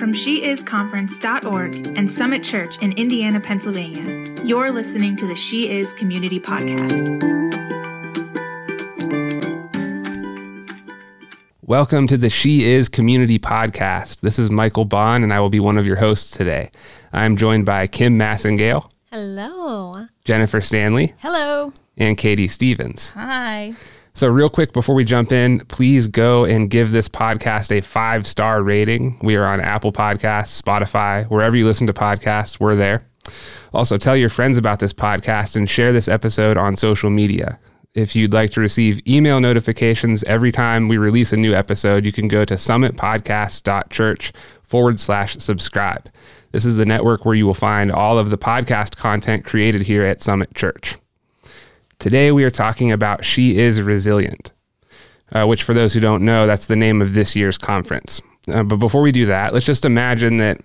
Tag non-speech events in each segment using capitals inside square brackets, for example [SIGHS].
from sheisconference.org and Summit Church in Indiana, Pennsylvania. You're listening to the She Is Community Podcast. Welcome to the She Is Community Podcast. This is Michael Bond, and I will be one of your hosts today. I'm joined by Kim Massengale, Hello. Jennifer Stanley, Hello. and Katie Stevens. Hi. So, real quick before we jump in, please go and give this podcast a five star rating. We are on Apple Podcasts, Spotify, wherever you listen to podcasts, we're there. Also, tell your friends about this podcast and share this episode on social media. If you'd like to receive email notifications every time we release a new episode, you can go to summitpodcast.church forward slash subscribe. This is the network where you will find all of the podcast content created here at Summit Church. Today, we are talking about She is Resilient, uh, which, for those who don't know, that's the name of this year's conference. Uh, but before we do that, let's just imagine that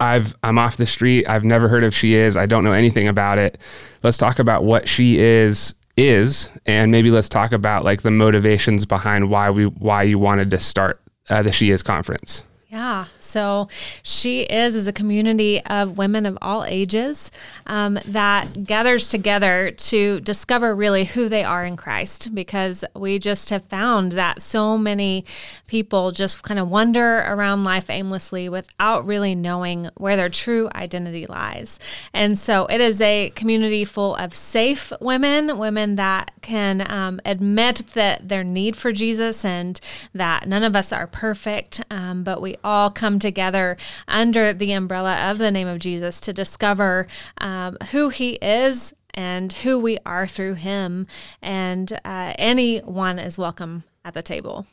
I've I'm off the street. I've never heard of She Is. I don't know anything about it. Let's talk about what She Is is, and maybe let's talk about like the motivations behind why we why you wanted to start uh, the She Is conference. Yeah. So she is is a community of women of all ages um, that gathers together to discover really who they are in Christ. Because we just have found that so many people just kind of wander around life aimlessly without really knowing where their true identity lies. And so it is a community full of safe women, women that can um, admit that their need for Jesus and that none of us are perfect, um, but we all come together under the umbrella of the name of Jesus to discover um, who He is and who we are through Him. And uh, anyone is welcome at the table.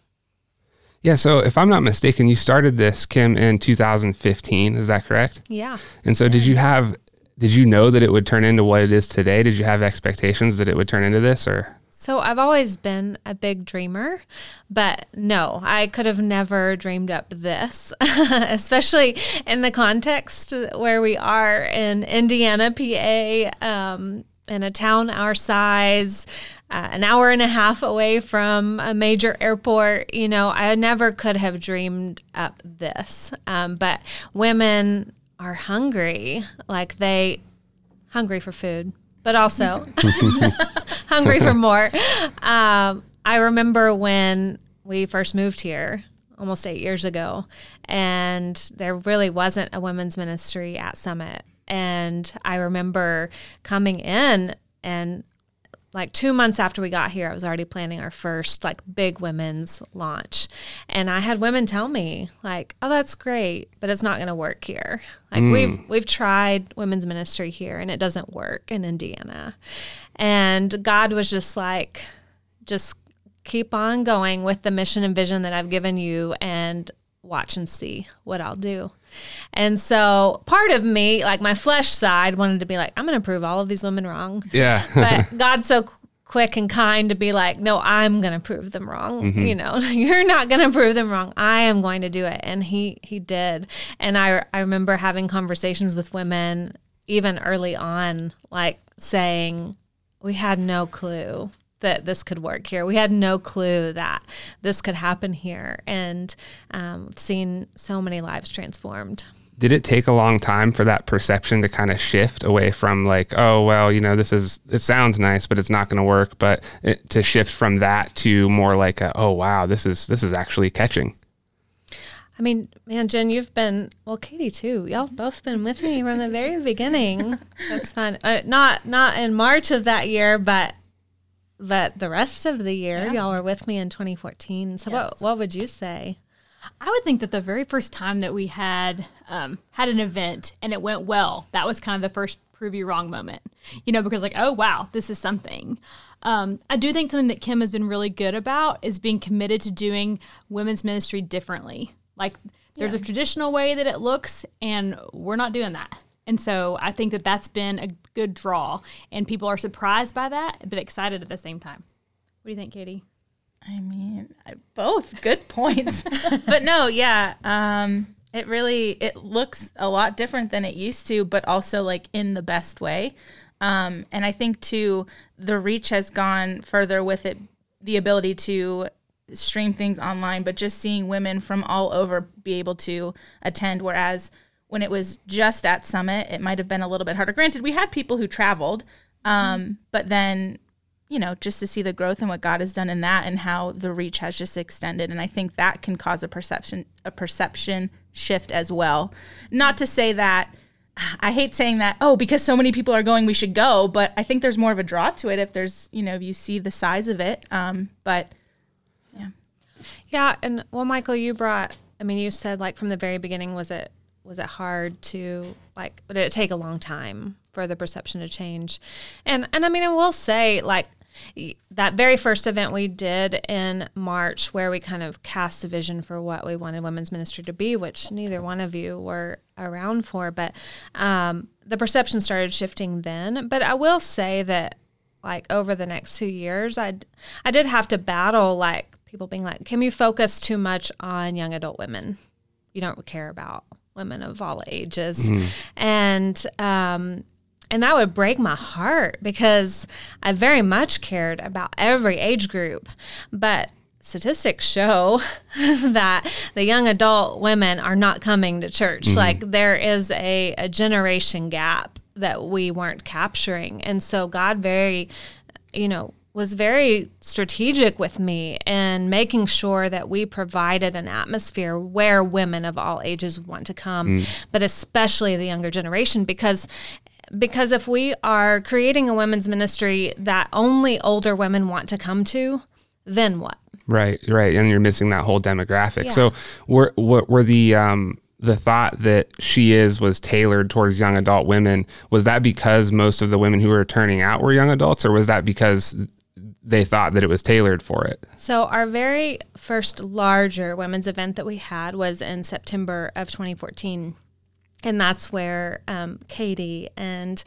Yeah, so if I'm not mistaken, you started this Kim in 2015. Is that correct? Yeah. And so, did you have? Did you know that it would turn into what it is today? Did you have expectations that it would turn into this, or? So I've always been a big dreamer, but no, I could have never dreamed up this, [LAUGHS] especially in the context where we are in Indiana, PA, um, in a town our size, uh, an hour and a half away from a major airport. You know, I never could have dreamed up this. Um, but women are hungry, like they hungry for food but also [LAUGHS] [LAUGHS] hungry for [LAUGHS] more. Um, I remember when we first moved here almost eight years ago, and there really wasn't a women's ministry at Summit. And I remember coming in and like two months after we got here, I was already planning our first like big women's launch. And I had women tell me, like, oh, that's great, but it's not gonna work here. Like mm. we've we've tried women's ministry here and it doesn't work in Indiana. And God was just like, just keep on going with the mission and vision that I've given you and watch and see what I'll do. And so part of me, like my flesh side, wanted to be like, I'm going to prove all of these women wrong. Yeah. [LAUGHS] but [LAUGHS] God's so quick and kind to be like, no, I'm going to prove them wrong. Mm-hmm. You know, [LAUGHS] you're not going to prove them wrong. I am going to do it. And he, he did. And I, I remember having conversations with women even early on, like saying, we had no clue that this could work here. We had no clue that this could happen here, and um, seen so many lives transformed. Did it take a long time for that perception to kind of shift away from like, oh well, you know, this is it sounds nice, but it's not going to work, but it, to shift from that to more like, a, oh wow, this is this is actually catching. I mean, man, Jen, you've been well, Katie too. Y'all both been with me from the very beginning. That's [LAUGHS] fun. Uh, not not in March of that year, but but the rest of the year, yeah. y'all were with me in 2014. So yes. what what would you say? I would think that the very first time that we had um, had an event and it went well, that was kind of the first prove you wrong moment. You know, because like, oh wow, this is something. Um, I do think something that Kim has been really good about is being committed to doing women's ministry differently. Like, there's yeah. a traditional way that it looks, and we're not doing that. And so I think that that's been a good draw, and people are surprised by that, but excited at the same time. What do you think, Katie? I mean, both good [LAUGHS] points. [LAUGHS] but no, yeah, um, it really it looks a lot different than it used to, but also like in the best way. Um, and I think too, the reach has gone further with it, the ability to stream things online, but just seeing women from all over be able to attend. Whereas when it was just at Summit, it might have been a little bit harder. Granted, we had people who traveled, um, but then you know, just to see the growth and what God has done in that and how the reach has just extended. And I think that can cause a perception a perception shift as well. Not to say that I hate saying that, oh, because so many people are going, we should go. But I think there's more of a draw to it if there's, you know, if you see the size of it. Um, but. Yeah. And well, Michael, you brought, I mean, you said like from the very beginning, was it, was it hard to like, did it take a long time for the perception to change? And, and I mean, I will say like, that very first event we did in March, where we kind of cast a vision for what we wanted women's ministry to be, which neither one of you were around for, but um, the perception started shifting then. But I will say that, like over the next two years, I I did have to battle like people being like, "Can you focus too much on young adult women? You don't care about." women of all ages mm-hmm. and um, and that would break my heart because I very much cared about every age group. But statistics show [LAUGHS] that the young adult women are not coming to church. Mm-hmm. Like there is a, a generation gap that we weren't capturing. And so God very, you know, was very strategic with me in making sure that we provided an atmosphere where women of all ages want to come, mm. but especially the younger generation, because because if we are creating a women's ministry that only older women want to come to, then what? Right, right, and you're missing that whole demographic. Yeah. So, were were the um, the thought that she is was tailored towards young adult women? Was that because most of the women who were turning out were young adults, or was that because they thought that it was tailored for it? So, our very first larger women's event that we had was in September of 2014 and that's where um, Katie and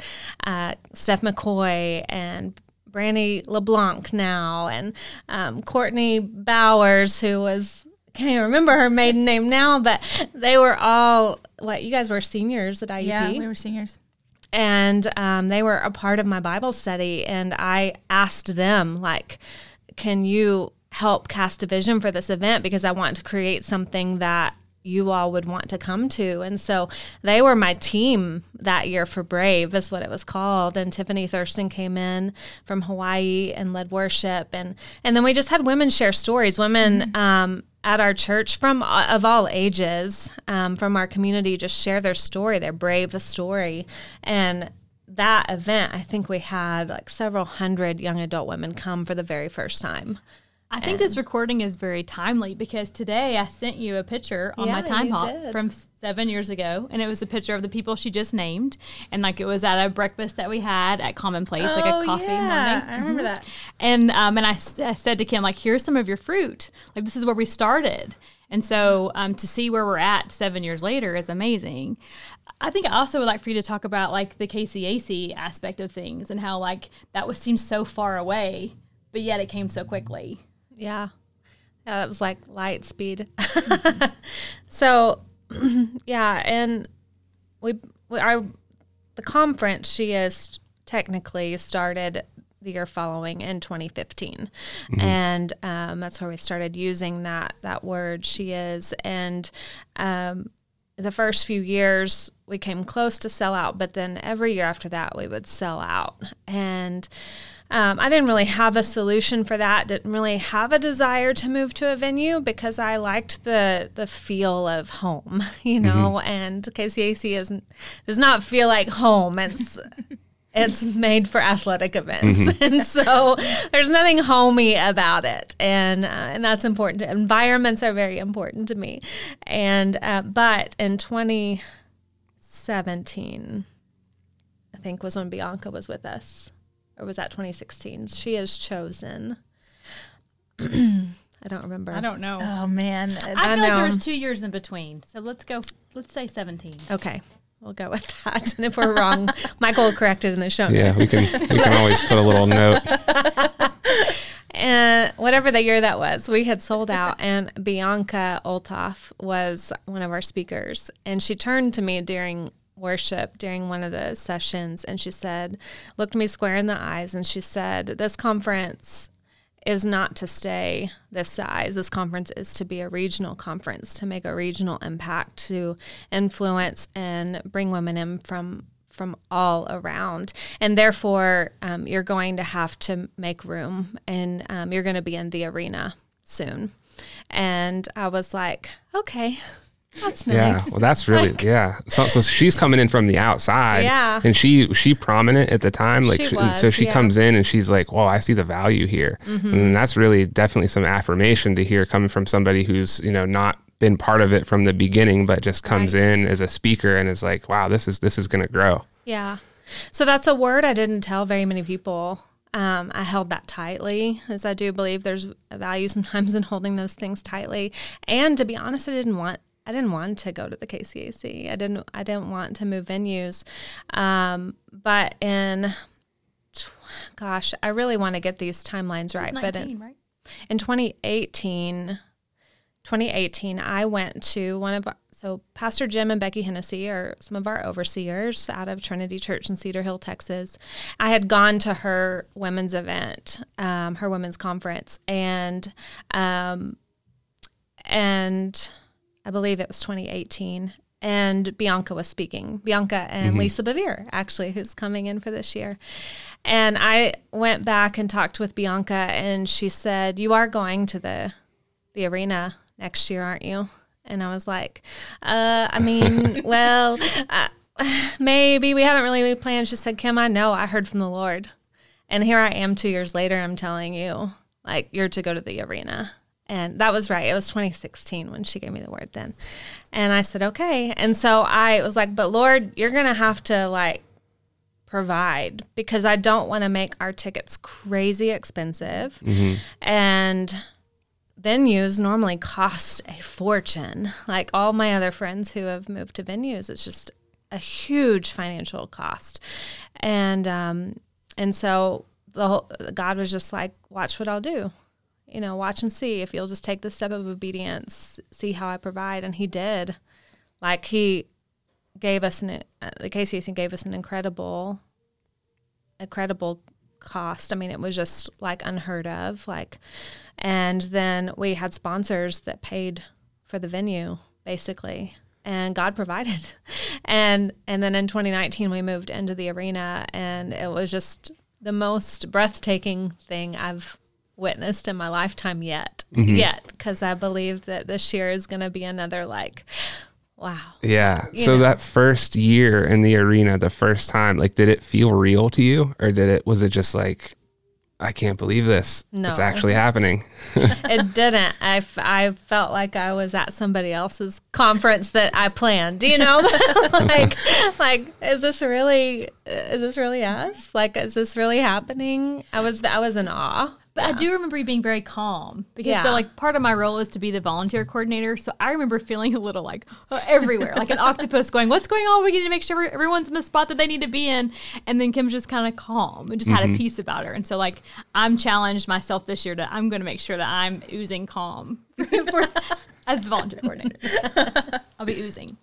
uh, Steph McCoy and Brandy LeBlanc now and um, Courtney Bowers, who was can't even remember her maiden name now, but they were all what you guys were seniors at IUP. Yeah, we were seniors. And um, they were a part of my Bible study, and I asked them like, "Can you help cast a vision for this event? Because I want to create something that you all would want to come to. And so they were my team that year for Brave, is what it was called. And Tiffany Thurston came in from Hawaii and led worship. And, and then we just had women share stories, women mm-hmm. um, at our church from uh, of all ages, um, from our community, just share their story, their brave story. And that event, I think we had like several hundred young adult women come for the very first time. I think this recording is very timely because today I sent you a picture on yeah, my Timehop from seven years ago, and it was a picture of the people she just named, and like it was at a breakfast that we had at Commonplace, oh, like a oh, coffee yeah, morning. I remember mm-hmm. that. And um, and I, I said to Kim like, here's some of your fruit. Like this is where we started, and so um, to see where we're at seven years later is amazing. I think I also would like for you to talk about like the KCAC aspect of things and how like that was seemed so far away, but yet it came so quickly. Yeah. Yeah, that was like light speed. [LAUGHS] so, [CLEARS THROAT] yeah, and we, we our the conference she is technically started the year following in 2015 mm-hmm. and um, that's where we started using that that word she is and um, the first few years we came close to sell out but then every year after that we would sell out and um, I didn't really have a solution for that. Didn't really have a desire to move to a venue because I liked the the feel of home, [LAUGHS] you know. Mm-hmm. And KCAC isn't does not feel like home. It's [LAUGHS] it's made for athletic events, mm-hmm. [LAUGHS] and so there's nothing homey about it, and uh, and that's important. Environments are very important to me, and uh, but in 2017, I think was when Bianca was with us or was that 2016? She is chosen. [CLEARS THROAT] I don't remember. I don't know. Oh man, I, I feel like there's two years in between. So let's go. Let's say 17. Okay. We'll go with that. And if we're wrong, [LAUGHS] Michael will correct it in the show notes. Yeah, we can we can always put a little note. [LAUGHS] and whatever the year that was, we had sold out, and Bianca Olthoff was one of our speakers, and she turned to me during worship during one of the sessions and she said looked me square in the eyes and she said this conference is not to stay this size. This conference is to be a regional conference to make a regional impact to influence and bring women in from from all around, and therefore um, you're going to have to make room, and um, you're going to be in the arena soon. And I was like, okay, that's nice. Yeah, well, that's really yeah. So, so she's coming in from the outside. Yeah. and she she prominent at the time. Like, She and so she yeah. comes in and she's like, "Well, I see the value here," and that's really definitely some affirmation to hear coming from somebody who's you know not been part of it from the beginning, but just comes in as a speaker and is like, "Wow, this is this is going to grow." Yeah. So that's a word I didn't tell very many people. Um, I held that tightly, as I do believe there's a value sometimes in holding those things tightly. And to be honest, I didn't want I didn't want to go to the KCAC. I didn't I didn't want to move venues. Um, but in gosh, I really want to get these timelines right. It's But in, right? in 2018 2018 i went to one of our, so pastor jim and becky hennessy are some of our overseers out of trinity church in cedar hill texas i had gone to her women's event um, her women's conference and um, and i believe it was 2018 and bianca was speaking bianca and lisa bevere actually who's coming in for this year and i went back and talked with bianca and she said you are going to the the arena next year, aren't you? And I was like, uh, I mean, [LAUGHS] well, uh, maybe we haven't really planned. She said, Kim, I know I heard from the Lord. And here I am two years later, I'm telling you, like, you're to go to the arena. And that was right. It was 2016 when she gave me the word then. And I said, okay. And so I was like, but Lord, you're going to have to, like, provide because I don't want to make our tickets crazy expensive. And venues normally cost a fortune. Like all my other friends who have moved to venues, it's just a huge financial cost. And um, and so the whole, God was just like, watch what I'll do. You know, watch and see if you'll just take the step of obedience, see how I provide. And He did. Like He gave us an uh, the KCAC gave us an incredible, incredible cost. I mean, it was just like unheard of. Like, and then we had sponsors that paid for the venue, basically, and God provided. [LAUGHS] And and then in 2019 we moved into the arena, and it was just the most breathtaking thing I've witnessed in my lifetime yet. Mm-hmm. Yet, because I believe that this year is going to be another like, wow. Yeah. You so know. that first year in the arena, the first time, like, did it feel real to you, or did it? Was it just like, I can't believe this. No. It's actually happening. [LAUGHS] it didn't. I, f- I felt like I was at somebody else's conference that I planned. Do you know, [LAUGHS] like [LAUGHS] like is this really is this really us? Like is this really happening? I was I was in awe. But I do remember you being very calm because Yeah. so like part of my role is to be the volunteer coordinator. So I remember feeling a little like uh, everywhere, like an [LAUGHS] octopus going, "What's going on? We need to make sure everyone's in the spot that they need to be in." And then Kim's just kind of calm and just had a peace about her. And so like I'm challenged myself this year to I'm going to make sure that I'm oozing calm [LAUGHS] for, as the volunteer coordinator. [LAUGHS] I'll be oozing.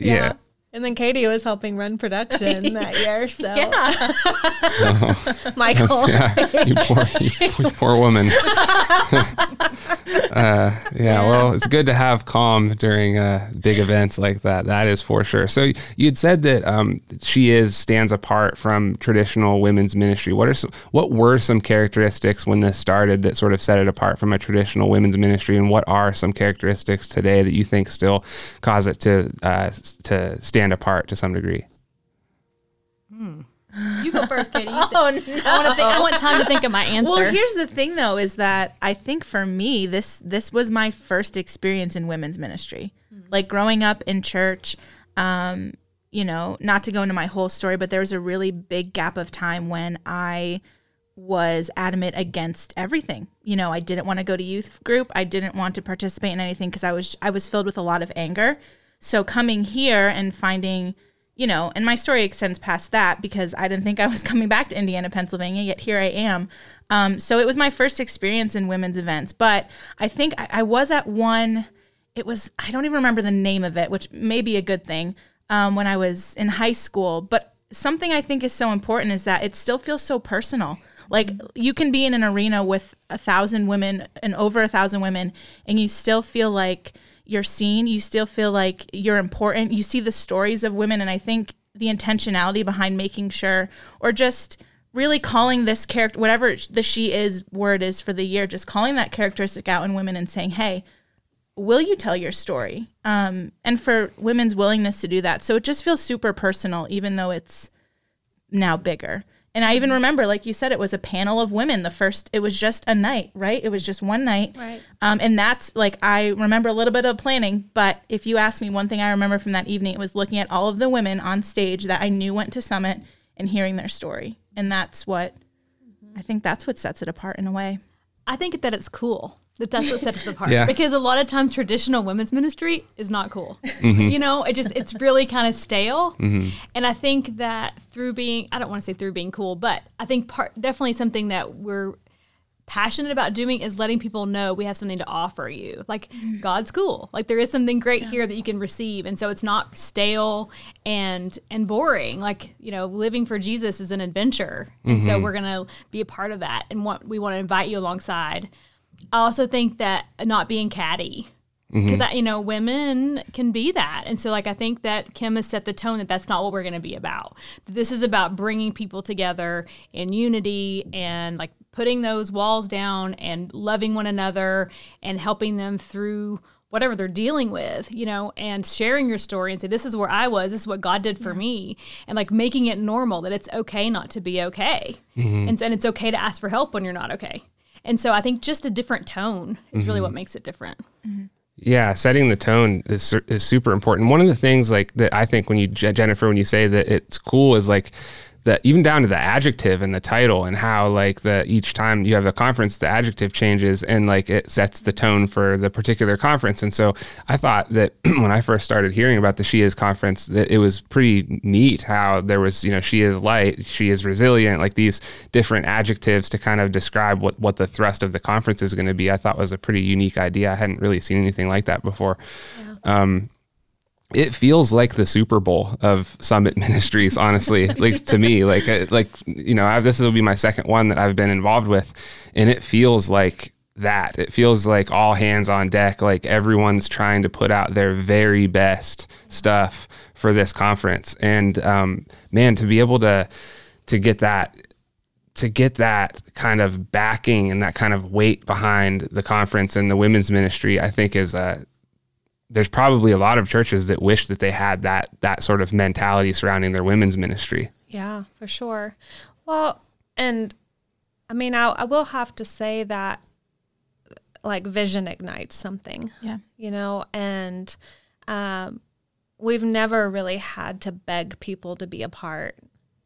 yeah. And then Katie was helping run production [LAUGHS] that year. So Yeah. [LAUGHS] Michael. Yeah, you poor, you, you poor woman. [LAUGHS] uh, yeah, well, it's good to have calm during uh, big events like that. That is for sure. So you had said that um, she is stands apart from traditional women's ministry. What are some, what were some characteristics when this started that sort of set it apart from a traditional women's ministry, and what are some characteristics today that you think still cause it to uh, to stand apart to some degree? [LAUGHS] You go first, Katie. [LAUGHS] Oh I want to think. I want time to think of my [LAUGHS] answer. Well, here's the thing though is that I think for me this this was my first experience in women's ministry. Like growing up in church, um, you know, not to go into my whole story, but there was a really big gap of time when I was adamant against everything. You know, I didn't want to go to youth group. I didn't want to participate in anything because I was I was filled with a lot of anger. So coming here and finding, you know, and my story extends past that because I didn't think I was [LAUGHS] coming back to Indiana, Pennsylvania, yet here I am. Um, so it was my first experience in women's events. But I think I, I was at one. It was I don't even remember the name of it, which may be a good thing. Um, when I was in high school, but something I think is so important is that it still feels so personal. Like you can be in an arena with a thousand women and over a thousand women, and you still feel like you're seen. You still feel like you're important. You see the stories of women, and I think the intentionality behind making sure, or just really calling this character, whatever the she is word is for the year, just calling that characteristic out in women and saying, hey, will you tell your story? Um, and for women's willingness to do that. So it just feels super personal, even though it's now bigger. And I even remember, like you said, it was a panel of women. The first, it was just a night, right? It was just one night. Right. Um, and that's like, I remember a little bit of planning, but if you ask me one thing I remember from that evening, it was looking at all of the women on stage that I knew went to Summit and hearing their story. And that's what, I think that's what sets it apart in a way. I think that it's cool. That that's what sets us apart. Yeah. Because a lot of times traditional women's ministry is not cool. Mm-hmm. You know, it just it's really kind of stale. Mm-hmm. And I think that through being I don't want to say through being cool, but I think part definitely something that we're passionate about doing is letting people know we have something to offer you. Like mm-hmm. God's cool. Like there is something great here that you can receive. And so it's not stale and and boring. Like, you know, living for Jesus is an adventure. And so we're going to be a part of that and want we want to invite you alongside. I also think that not being catty because mm-hmm. you know women can be that. And so like i think that kim has set the tone that that's not what we're going to be about that this is about bringing people together in unity and like putting those walls down and loving one another and helping them through whatever they're dealing with you know and sharing your story and say this is where i was. This is what god did for me. And like making it normal that it's okay not to be okay. Mm-hmm. And, so, and it's okay to ask for help when you're not okay and so i think just a different tone is really mm-hmm. what makes it different. Mm-hmm. Yeah, setting the tone is is super important. One of the things like that I think when you Jennifer when you say that it's cool is like that even down to the adjective and the title and how like the each time you have a conference the adjective changes and like it sets the tone for the particular conference. And so I thought that [CLEARS THROAT] when I first started hearing about the She Is conference that it was pretty neat how there was, you know, she is light, she is resilient, like these different adjectives to kind of describe what what the thrust of the conference is going to be. I thought was a pretty unique idea. I hadn't really seen anything like that before. Um, it feels like the Super Bowl of Summit [LAUGHS] Ministries, honestly, at least to me. Like, like you know, I've, this will be my second one that I've been involved with, and it feels like that. It feels like all hands on deck. Like everyone's trying to put out their very best stuff for this conference, and um, man, to be able to to get that to get that kind of backing and that kind of weight behind the conference and the women's ministry, I think is a there's probably a lot of churches that wish that they had that that sort of mentality surrounding their women's ministry. Yeah, for sure. Well, and I mean, I, I will have to say that like vision ignites something, Yeah. you know, and um, we've never really had to beg people to be a part.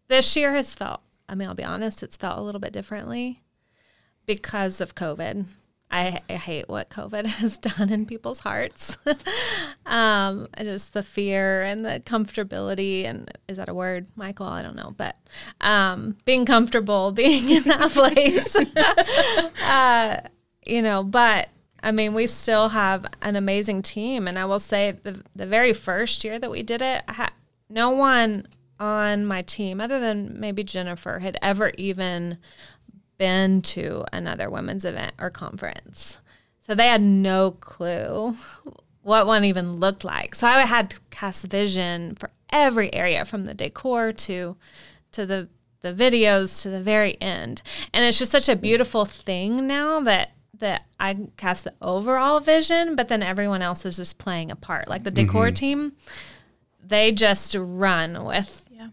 This year has felt, I mean, I'll be honest, it's felt a little bit differently because of COVID. I, I hate what COVID [LAUGHS] has done in people's hearts. [LAUGHS] um, just the fear and the comfortability and is that a word, Michael? I don't know, but um, being comfortable [LAUGHS] being in that place. uh, you know, but I mean, we still have an amazing team, and I will say the the very first year that we did it, I had no one on my team other than maybe Jennifer had ever even been to another women's event or conference. So they had no clue what one even looked like. So I had to cast vision for every area from the decor to to the the videos to the very end. And it's just such a beautiful thing now that that I cast the overall vision, but then everyone else is just playing a part. Like the mm-hmm. decor team, they just run with Yeah.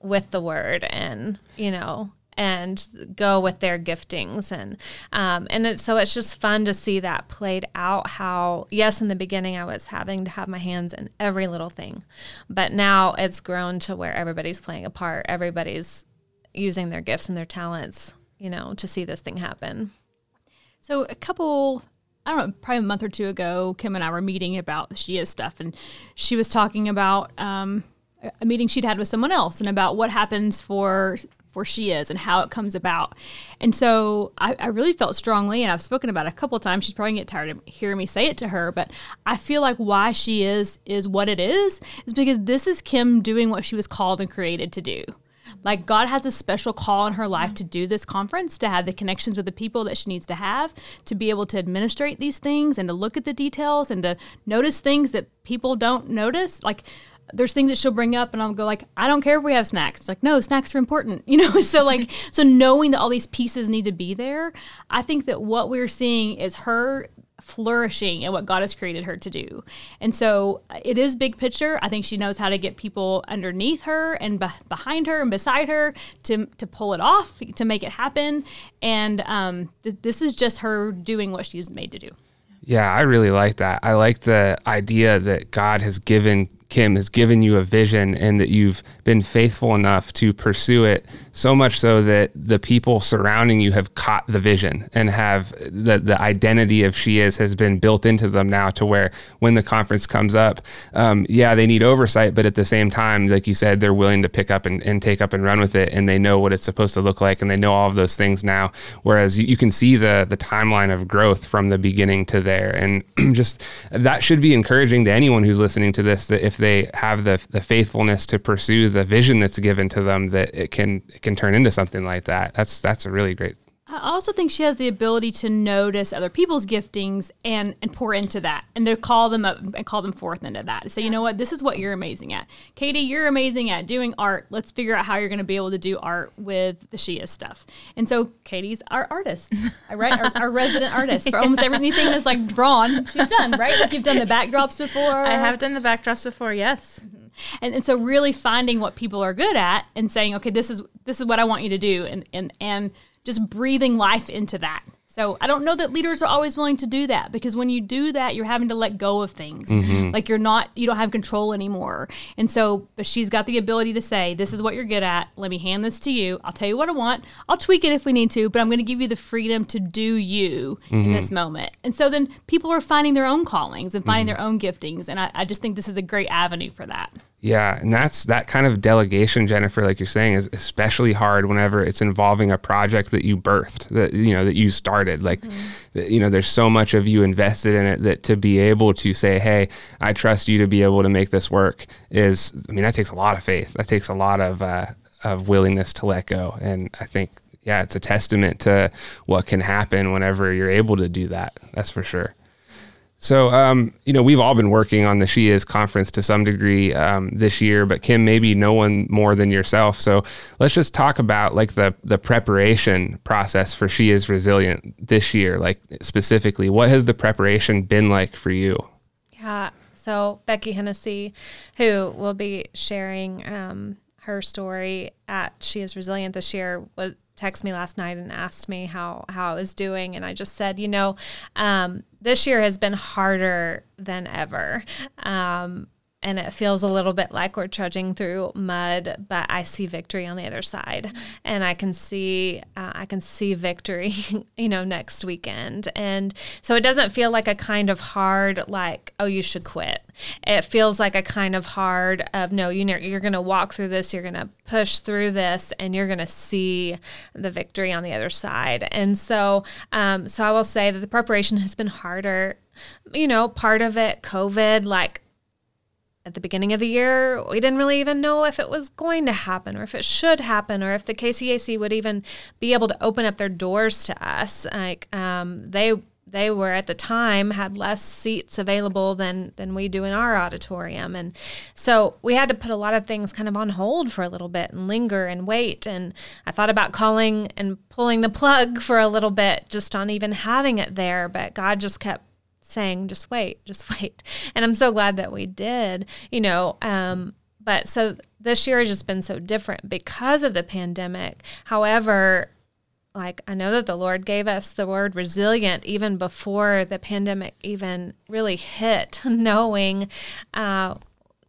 with the word and you know and go with their giftings. And um, and it, so it's just fun to see that played out how yes in the beginning i was having to have my hands in every little thing but now it's grown to where everybody's playing a part. Everybody's using their gifts and their talents you know to see this thing happen. So a couple, I don't know, probably a month or two ago, Kim and I were meeting about She Is stuff, and she was talking about um, a meeting she'd had with someone else and about what happens for for She Is and how it comes about. And so I, I really felt strongly, and I've spoken about it a couple times. She's probably get tired of hearing me say it to her, but I feel like why She Is is what it is is because this is Kim doing what she was called and created to do Like God has a special call in her life to do this conference, to have the connections with the people that she needs to have, to be able to administrate these things and to look at the details and to notice things that people don't notice. Like there's things that she'll bring up and I'll go like, I don't care if we have snacks. It's like, no, snacks are important. [LAUGHS] You know, so like [LAUGHS] so knowing that all these pieces need to be there, I think that what we're seeing is her flourishing in what God has created her to do. And so it is big picture. I think she knows how to get people underneath her and be- behind her and beside her to, to pull it off, to make it happen. And um, th- this is just her doing what she's made to do. Yeah, I really like that. I like the idea that God has given Kim has given you a vision and that you've been faithful enough to pursue it so much so that the people surrounding you have caught the vision and have the, the identity of she is has been built into them now to where when the conference comes up, um, yeah, they need oversight, but at the same time, like you said, they're willing to pick up and, and take up and run with it and they know what it's supposed to look like and they know all of those things now. Whereas you, you can see the, the timeline of growth from the beginning to there. And [CLEARS THROAT] just that should be encouraging to anyone who's listening to this that if they have the the faithfulness to pursue the vision that's given to them, that it can it can turn into something like that. That's that's a really great I also think she has the ability to notice other people's giftings and and pour into that and to call them up and call them forth into that. Say, you know what, this is what you're amazing at. Katie, you're amazing at doing art. Let's figure out how you're going to be able to do art with the She Is stuff. And so Katie's our artist, right? Our, our resident artist for [LAUGHS] almost everything that's like drawn. She's done, right? Like you've done the backdrops before. I have done the backdrops before, yes. Mm-hmm. And, and so really finding what people are good at and saying, okay, this is this is what I want you to do, and and and just breathing life into that. So I don't know that leaders are always willing to do that because when you do that, you're having to let go of things. Mm-hmm. Like you're not, you don't have control anymore. And so, but she's got the ability to say, "This is what you're good at. Let me hand this to you. I'll tell you what I want. I'll tweak it if we need to, but I'm going to give you the freedom to do you in Mm-hmm. this moment." And so then people are finding their own callings and finding Mm-hmm. their own giftings, and I, I just think this is a great avenue for that. Yeah, and that's that kind of delegation, Jennifer, like you're saying, is especially hard whenever it's involving a project that you birthed, that you know that you started. Like, th- you know, there's so much of you invested in it that to be able to say, "Hey, I trust you to be able to make this work," is, I mean, that takes a lot of faith. That takes a lot of uh, of willingness to let go, and I think, yeah, it's a testament to what can happen whenever you're able to do that. That's for sure. So, um, you know, we've all been working on the She Is conference to some degree um, this year, but Kim, maybe no one more than yourself. So, let's just talk about like the the preparation process for She Is Resilient this year. Like specifically, what has the preparation been like for you? Yeah. So Becky Hennessy, who will be sharing um, her story at She Is Resilient this year, was texted me last night and asked me how how I was doing, and I just said, you know, um, this year has been harder than ever. Um, and it feels a little bit like we're trudging through mud, but I see victory on the other side, and I can see uh, I can see victory, [LAUGHS] you know, next weekend, and so it doesn't feel like a kind of hard like oh you should quit. It feels like a kind of hard of no you know you're going to walk through this, you're going to push through this, and you're going to see the victory on the other side, and so um, so I will say that the preparation has been harder. You know, part of it, COVID, like at the beginning of the year, we didn't really even know if it was going to happen or if it should happen or if the KCAC would even be able to open up their doors to us. Like um, they they were at the time had less seats available than than we do in our auditorium and so we had to put a lot of things kind of on hold for a little bit and linger and wait and i thought about calling and pulling the plug for a little bit just on even having it there but god just kept saying just wait just [LAUGHS] wait and i'm so glad that we did you know um, but so this year has just been so different because of the pandemic however like i know that the lord gave us the word resilient even before the pandemic even really hit [LAUGHS] knowing uh,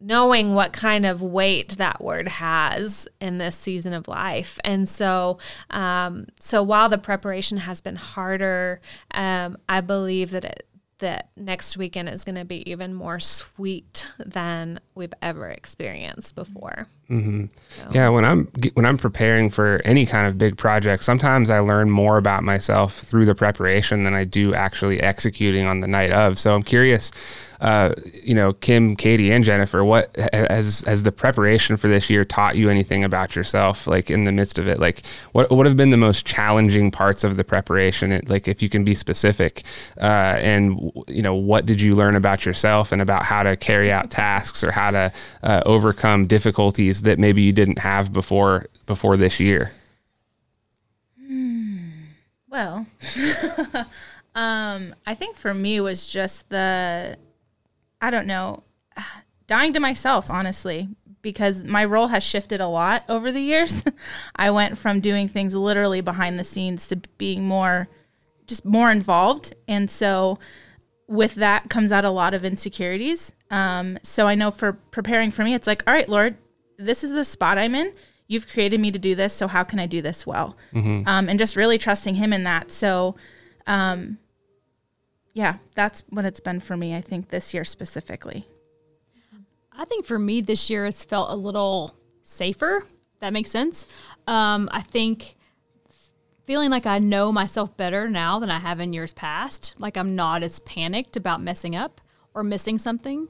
knowing what kind of weight that word has in this season of life. And so, um, so while the preparation has been harder, um, I believe that it, that next weekend is going to be even more sweet than we've ever experienced before. Mm-hmm. Yeah, when I'm when I'm preparing for any kind of big project, sometimes I learn more about myself through the preparation than I do actually executing on the night of. So I'm curious, uh, you know, Kim, Katie, and Jennifer, what has has the preparation for this year taught you anything about yourself? Like in the midst of it, like what what have been the most challenging parts of the preparation? Like if you can be specific, uh, and you know, what did you learn about yourself and about how to carry out tasks or how to uh, overcome difficulties that maybe you didn't have before before this year? Well, [LAUGHS] um, I think for me was just the, I don't know, dying to myself, honestly, because my role has shifted a lot over the years. [LAUGHS] I went from doing things literally behind the scenes to being more, just more involved. And so with that comes out a lot of insecurities. Um, so I know for preparing for me, it's like, all right, Lord, this is the spot I'm in you've created me to do this so how can i do this well um, and just really trusting him in that so um, yeah that's what it's been for me i think this year specifically I think for me this year has felt a little safer. That makes sense. Um, I think feeling like I know myself better now than I have in years past. Like I'm not as panicked about messing up or missing something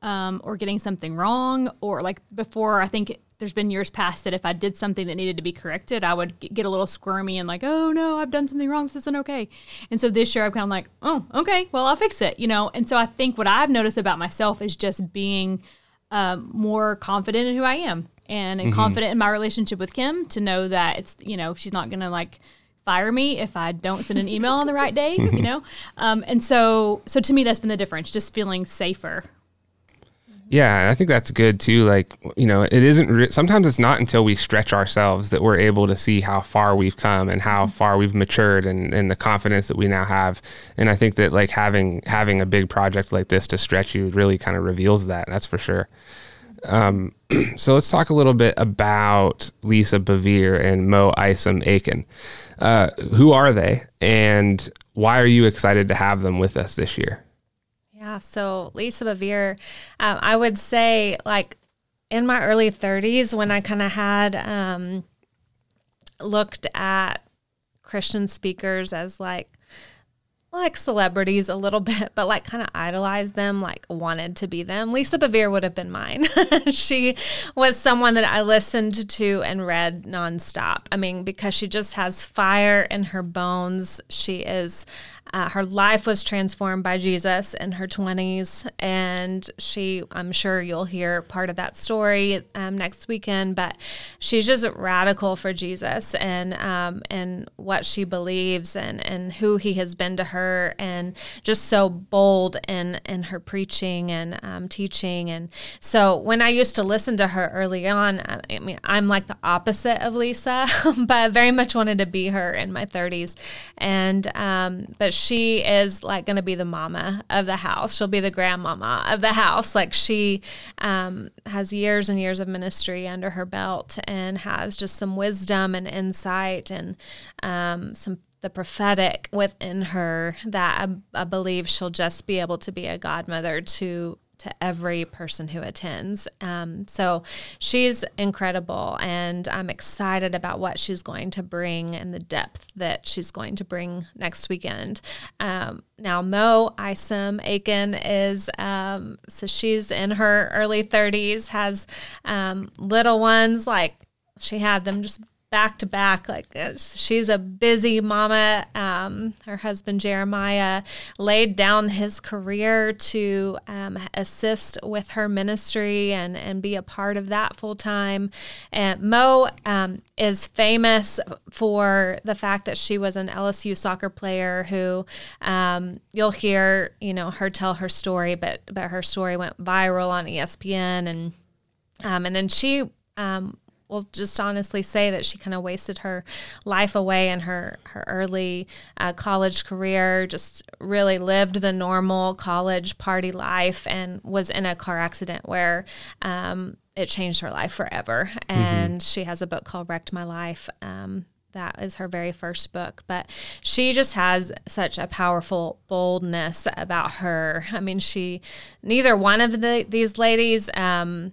um, or getting something wrong. Or like before, I think there's been years past that if I did something that needed to be corrected, I would get a little squirmy and like, oh no, I've done something wrong. This isn't okay. And so this year I'm kind of like, oh, okay, well, I'll fix it, you know? And so I think what I've noticed about myself is just being um, more confident in who I am and, and confident in my relationship with Kim to know that it's, you know, she's not going to like fire me if I don't send an email on the right day, you [LAUGHS] know? Um, and so, so to me, that's been the difference, just feeling safer Yeah, I think that's good too. Like, you know, it isn't, re- sometimes it's not until we stretch ourselves that we're able to see how far we've come and how far we've matured and, and the confidence that we now have. And I think that like having, having a big project like this to stretch you really kind of reveals that. That's for sure. Um, [CLEARS THROAT] so let's talk a little bit about Lisa Bevere and Mo Isom Aiken. Uh, who are they and why are you excited to have them with us this year? Yeah, so Lisa Bevere, um, I would say like in my early 30s when I kind of had um, looked at Christian speakers as like like celebrities a little [LAUGHS] bit, but like kind of idolized them, like wanted to be them. Lisa Bevere would have been mine. [LAUGHS] she was someone that I listened to and read nonstop. I mean, because she just has fire in her bones. She is uh, her life was transformed by Jesus in her 20s, and she, I'm sure you'll hear part of that story um, next weekend. But she's just radical for Jesus and um, and what she believes and and who He has been to her, and just so bold in in her preaching and um, teaching. And so when I used to listen to her early on, I mean, I'm like the opposite of Lisa, [LAUGHS] but I very much wanted to be her in my 30s, and um, but she is like going to be the mama of the house. She'll be the grandmama of the house. Like she um, has years and years of ministry under her belt and has just some wisdom and insight and um, some the prophetic within her that I, I believe she'll just be able to be a godmother to to every person who attends. Um, so she's incredible, and I'm excited about what she's going to bring and the depth that she's going to bring next weekend. Um, now, Mo Isom Aiken is, um, so she's in her early 30s, has um, little ones, like she had them just back to back. Like she's a busy mama. Um, her husband Jeremiah laid down his career to um, assist with her ministry and and be a part of that full time. And Mo um, is famous for the fact that she was an LSU soccer player who um, you'll hear you know her tell her story, but but her story went viral on ESPN and. Um, and then she um, will just honestly say that she kind of wasted her life away in her her early uh, college career. Just really lived the normal college party life and was in a car accident where. Um, it changed her life forever. And she has a book called Wrecked My Life. Um, that is her very first book. But she just has such a powerful boldness about her. I mean, she, neither one of the, these ladies, um,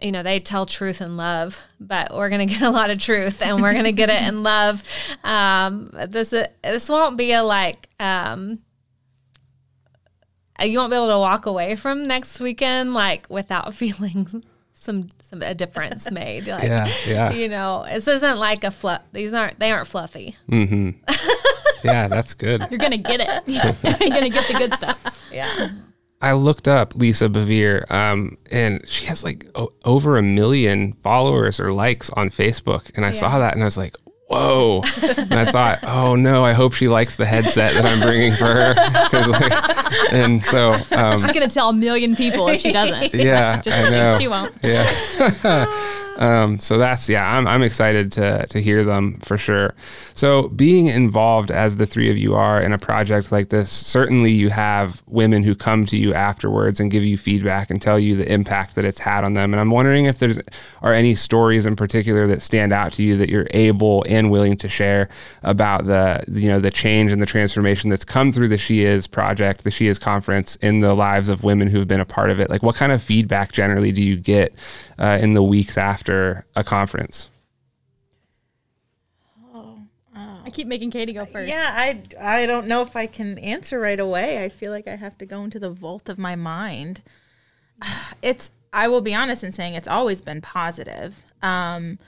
you know, they tell truth and love, but we're going [LAUGHS] to get a lot of truth and we're going to get it in [LAUGHS] love. Um, this, this won't be a like, um, you won't be able to walk away from next weekend like without [LAUGHS] feeling some some a difference made. Like, Yeah, yeah. You know, this isn't like a fluff. These aren't they aren't fluffy. Yeah, that's good. You're gonna get it. You're gonna get the good stuff. Yeah. I looked up Lisa Bevere, um, and she has like o- over a million followers or likes on Facebook. And I saw that and I was like, whoa. and I thought, [LAUGHS] oh no, I hope she likes the headset that I'm bringing for her. [LAUGHS] like, and so, um, She's gonna tell a million people if she [LAUGHS] doesn't. yeah, Just I know. she won't. Yeah. Um, so that's yeah, I'm I'm excited to to hear them for sure. So being involved as the three of you are in a project like this, certainly you have women who come to you afterwards and give you feedback and tell you the impact that it's had on them. And I'm wondering if there's are any stories in particular that stand out to you that you're able and willing to share about the you know the change and the transformation that's come through the She Is project, the She Is conference in the lives of women who've been a part of it. Like what kind of feedback generally do you get uh, in the weeks after a conference? I keep making Katie go first. Yeah, I I don't know if I can answer right away. I feel like I have to go into the vault of my mind. [SIGHS] It's I will be honest in saying it's always been positive. Um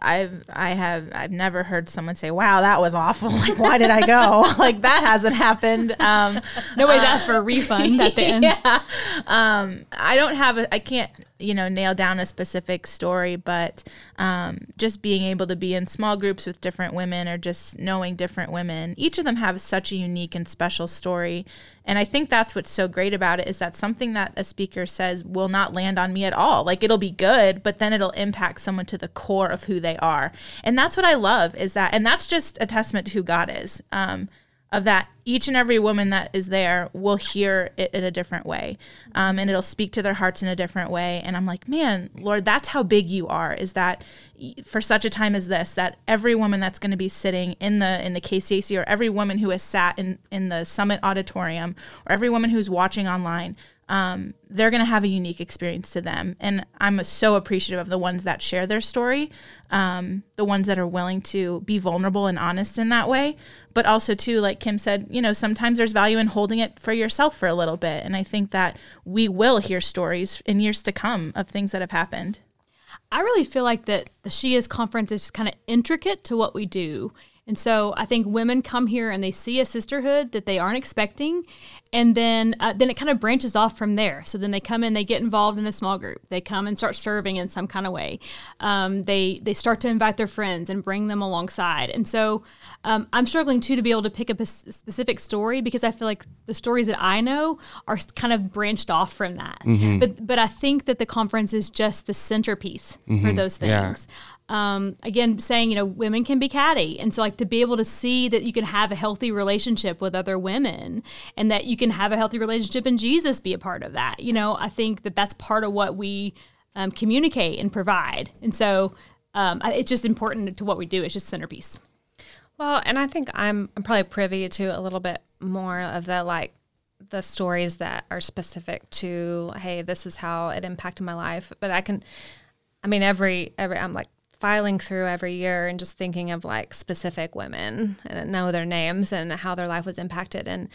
I've I have I've never heard someone say, "Wow, that was awful." [LAUGHS] Like, why did I go? [LAUGHS] like that hasn't happened. Um Nobody's asked for a refund at the [LAUGHS] end. yeah. Um, I don't have a, I can't, you know, nail down a specific story, but um, just being able to be in small groups with different women or just knowing different women, each of them have such a unique and special story. And I think that's what's so great about it is that something that a speaker says will not land on me at all. Like it'll be good, but then it'll impact someone to the core of who they are. And that's what I love is that, and that's just a testament to who God is. Um, of that each and every woman that is there will hear it in a different way um, and it'll speak to their hearts in a different way. And i'm like man lord that's how big you are is that for such a time as this that every woman that's going to be sitting in the in the kcac or every woman who has sat in in the summit auditorium or every woman who's watching online um, they're going to have a unique experience to them. And I'm so appreciative of the ones that share their story, um, the ones that are willing to be vulnerable and honest in that way. But also, too, like Kim said, you know, sometimes there's value in holding it for yourself for a little bit. And I think that we will hear stories in years to come of things that have happened. I really feel like that the She Is conference is kind of intricate to what we do. And so I think women come here and they see a sisterhood that they aren't expecting, and then uh, then it kind of branches off from there. So then they come in, they get involved in a small group, they come and start serving in some kind of way. Um, they they start to invite their friends and bring them alongside. And so um, I'm struggling too to be able to pick up a specific story because I feel like the stories that I know are kind of branched off from that. But but I think that the conference is just the centerpiece for those Yeah. Um, again saying you know women can be catty. And so like to be able to see that you can have a healthy relationship with other women and that you can have a healthy relationship and jesus be a part of that you know i think that that's part of what we um, communicate and provide. And so um, it's just important to what we do. It's just centerpiece. Well, and I think I'm I'm probably privy to a little bit more of the like the stories that are specific to hey, this is how it impacted my life. But I can I mean every every I'm like filing through every year and just thinking of like specific women and know their names and how their life was impacted and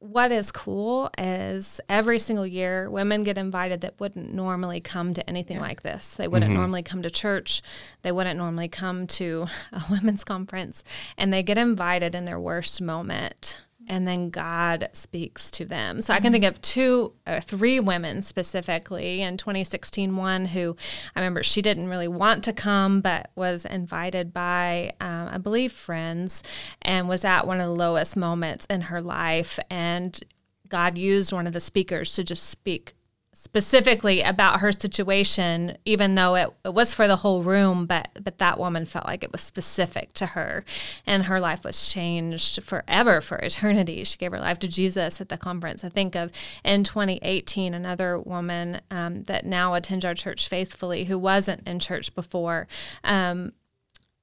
what is cool is every single year women get invited that wouldn't normally come to anything like this. They wouldn't mm-hmm. normally come to church. They wouldn't normally come to a [LAUGHS] women's conference. And they get invited in their worst moment. And then God speaks to them. So I can think of two, uh, three women specifically in 2016. One who I remember she didn't really want to come, but was invited by, um, I believe, friends, and was at one of the lowest moments in her life. And God used one of the speakers to just speak specifically about her situation, even though it, it was for the whole room, but but that woman felt like it was specific to her, and her life was changed forever for eternity. She gave her life to Jesus at the conference. I think of in 2018 another woman um, that now attends our church faithfully who wasn't in church before. Um,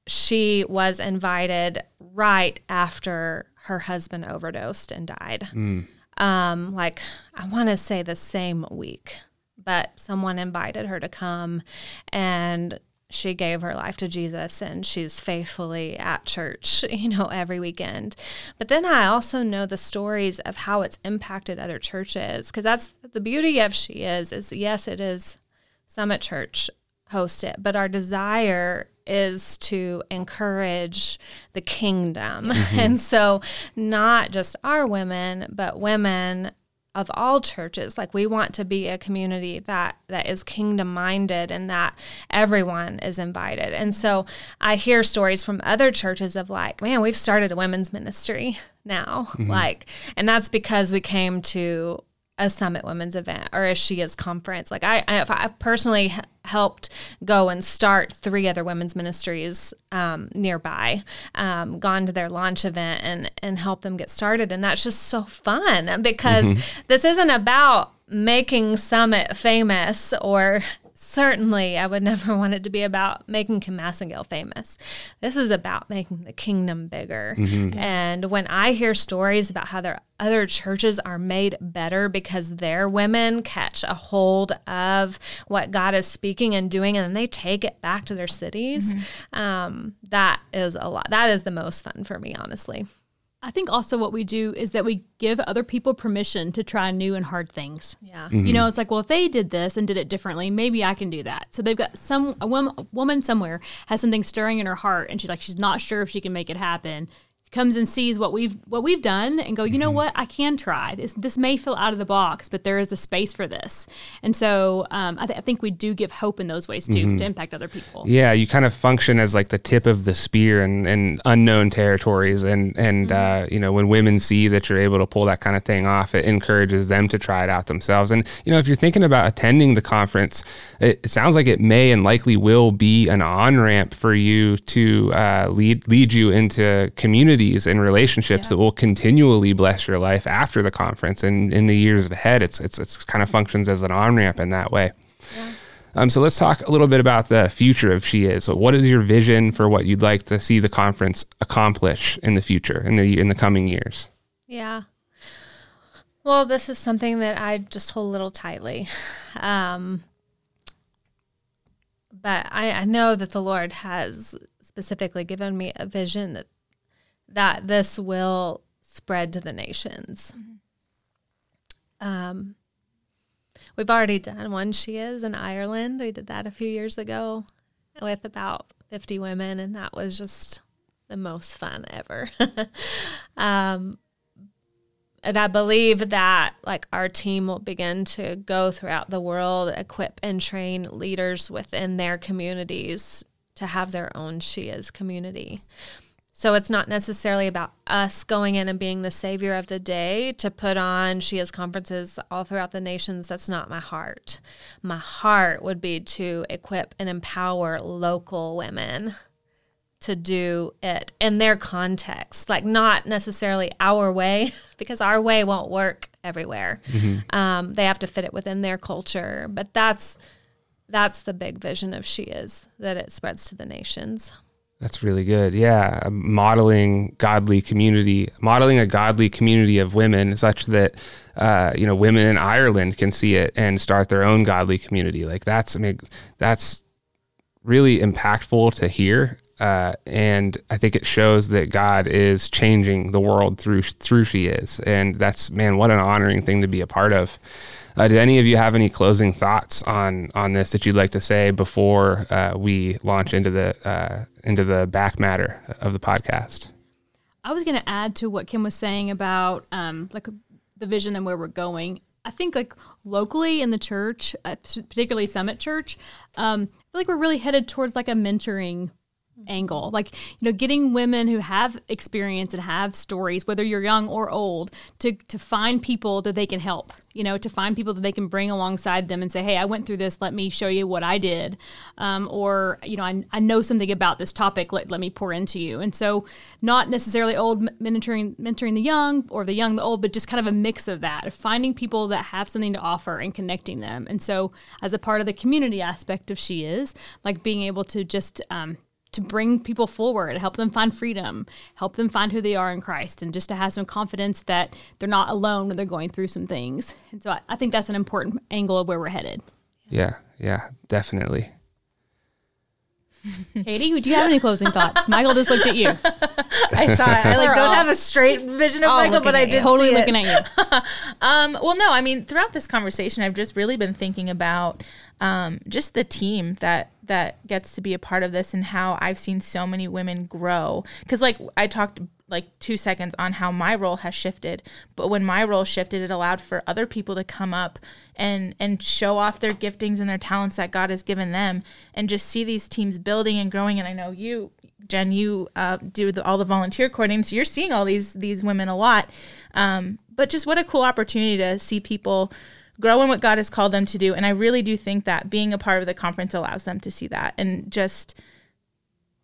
she was invited right after her husband overdosed and died. Um, like I want to say the same week. but someone invited her to come and she gave her life to Jesus and she's faithfully at church, [LAUGHS] you know, every weekend. But then I also know the stories of how it's impacted other churches because that's the beauty of she is is yes, it is Summit Church host it, but our desire is to encourage the kingdom. [LAUGHS] Mm-hmm. And so not just our women, but women of all churches like we want to be a community that that is kingdom minded and that everyone is invited and so i hear stories from other churches of like man we've started a women's ministry now mm-hmm. like and that's because we came to a summit women's event or a she is conference like i i, I personally helped go and start three other women's ministries um, nearby um, gone to their launch event and and help them get started and that's just so fun because mm-hmm. this isn't about making summit famous or certainly I would [LAUGHS] never want it to be about making Kim Massengale famous. This is about making the kingdom bigger. Mm-hmm. And when I hear stories about how their other churches are made better because their women catch a hold of what God is speaking and doing, and then they take it back to their cities, mm-hmm. um, that is a lot. That is the most fun for me, honestly. I think also what we do is that we give other people permission to try new and hard things. Yeah. Mm-hmm. You know, it's like, well, if they did this and did it differently, maybe I can do that. So they've got some a woman, a woman somewhere has something stirring in her heart and she's like she's not sure if she can make it happen comes and sees what we've what we've done and go, you know mm-hmm. what, I can try this. This may feel out of the box, but there is a space for this. And so um, I, th- I, think we do give hope in those ways too mm-hmm. to impact other people. Yeah, you kind of function as like the tip of the spear in, in unknown territories, and and mm-hmm. uh, you know when women see that you're able to pull that kind of thing off, it encourages them to try it out themselves. And you know if you're thinking about attending the conference, it, it sounds like it may and likely will be an on ramp for you to uh, lead lead you into community and relationships yeah. that will continually bless your life after the conference and in the years ahead. It's it's it's kind of functions as an on ramp in that way. Yeah. Um, so let's talk a little bit about the future of She Is. So what is your vision for what you'd like to see the conference accomplish in the future, in the in the coming years? Yeah. Well, this is something that I just hold a little tightly. Um, but I, I know that the Lord has specifically given me a vision that that this will spread to the nations. Mm-hmm. Um, we've already done one She Is in Ireland. We did that a few years ago with about 50 women, and that was just the most fun ever. [LAUGHS] um, and I believe that like our team will begin to go throughout the world, equip and train leaders within their communities to have their own She Is community. So it's not necessarily about us going in and being the savior of the day to put on She Is conferences all throughout the nations. That's not my heart. My heart would be to equip and empower local women to do it in their context, like not necessarily our way, [LAUGHS] because our way won't work everywhere. Mm-hmm. Um, they have to fit it within their culture, but that's that's the big vision of She Is that it spreads to the nations. That's really good. Yeah, modeling godly community, modeling a godly community of women, such that uh, you know women in Ireland can see it and start their own godly community. Like that's, I mean, that's really impactful to hear, uh, and I think it shows that God is changing the world through through she is, and that's man, what an honoring thing to be a part of. Uh, did any of you have any closing thoughts on on this that you'd like to say before uh, we launch into the uh, into the back matter of the podcast? I was going to add to what Kim was saying about um, like the vision and where we're going. I think like locally in the church, uh, particularly Summit Church, um, I feel like we're really headed towards like a mentoring angle. Like you know getting women who have experience and have stories whether you're young or old to to find people that they can help you know to find people that they can bring alongside them and say hey i went through this. Let me show you what i did. Um, or you know I, I know something about this topic. Let, let me pour into you. And so not necessarily old mentoring mentoring the young or the young the old but just kind of a mix of that of finding people that have something to offer and connecting them. And so as a part of the community aspect of she is like being able to just um, to bring people forward, help them find freedom, help them find who they are in Christ, and just to have some confidence that they're not alone when they're going through some things. And so I, I think that's an important angle of where we're headed. Yeah, yeah, definitely. [LAUGHS] Katie, do you have any closing thoughts? Michael just looked at you. [LAUGHS] I saw it. I like We're don't all- have a straight vision of Michael, but I did totally see looking it. at you. [LAUGHS] Um, well, no, I mean, throughout this conversation, I've just really been thinking about um, just the team that that gets to be a part of this and how I've seen so many women grow. Because, like, I talked like two seconds on how my role has shifted, but when my role shifted, it allowed for other people to come up and and show off their giftings and their talents that God has given them, and just see these teams building and growing. And I know you. Jen, you uh, do the, all the volunteer coordinating, so you're seeing all these these women a lot. Um, but just what a cool opportunity to see people grow in what God has called them to do. And I really do think that being a part of the conference allows them to see that and just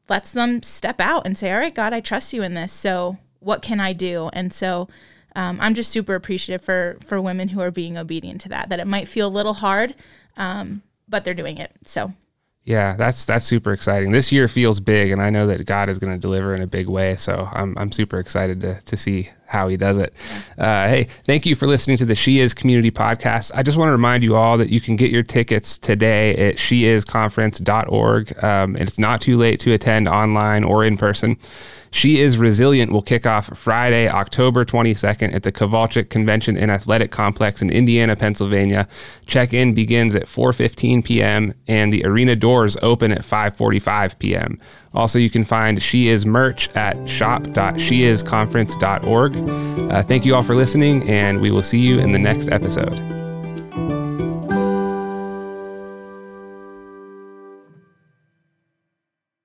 lets them step out and say, All right, God, I trust you in this. So what can I do? And so um, I'm just super appreciative for for women who are being obedient to that, that it might feel a little hard, um, but they're doing it. So Yeah, that's that's super exciting. This year feels big, and I know that God is going to deliver in a big way. So I'm I'm super excited to to see how He does it. Uh, hey, thank you for listening to the She Is Community Podcast. I just want to remind you all that you can get your tickets today at sheisconference.org. Um, and it's not too late to attend online or in person. She is Resilient will kick off Friday, October 22nd at the Kovalchik Convention and Athletic Complex in Indiana, Pennsylvania. Check-in begins at 4:15 p.m. and the arena doors open at 5:45 p.m. Also, you can find She Is merch at shop.sheisconference.org. Uh, thank you all for listening, and we will see you in the next episode.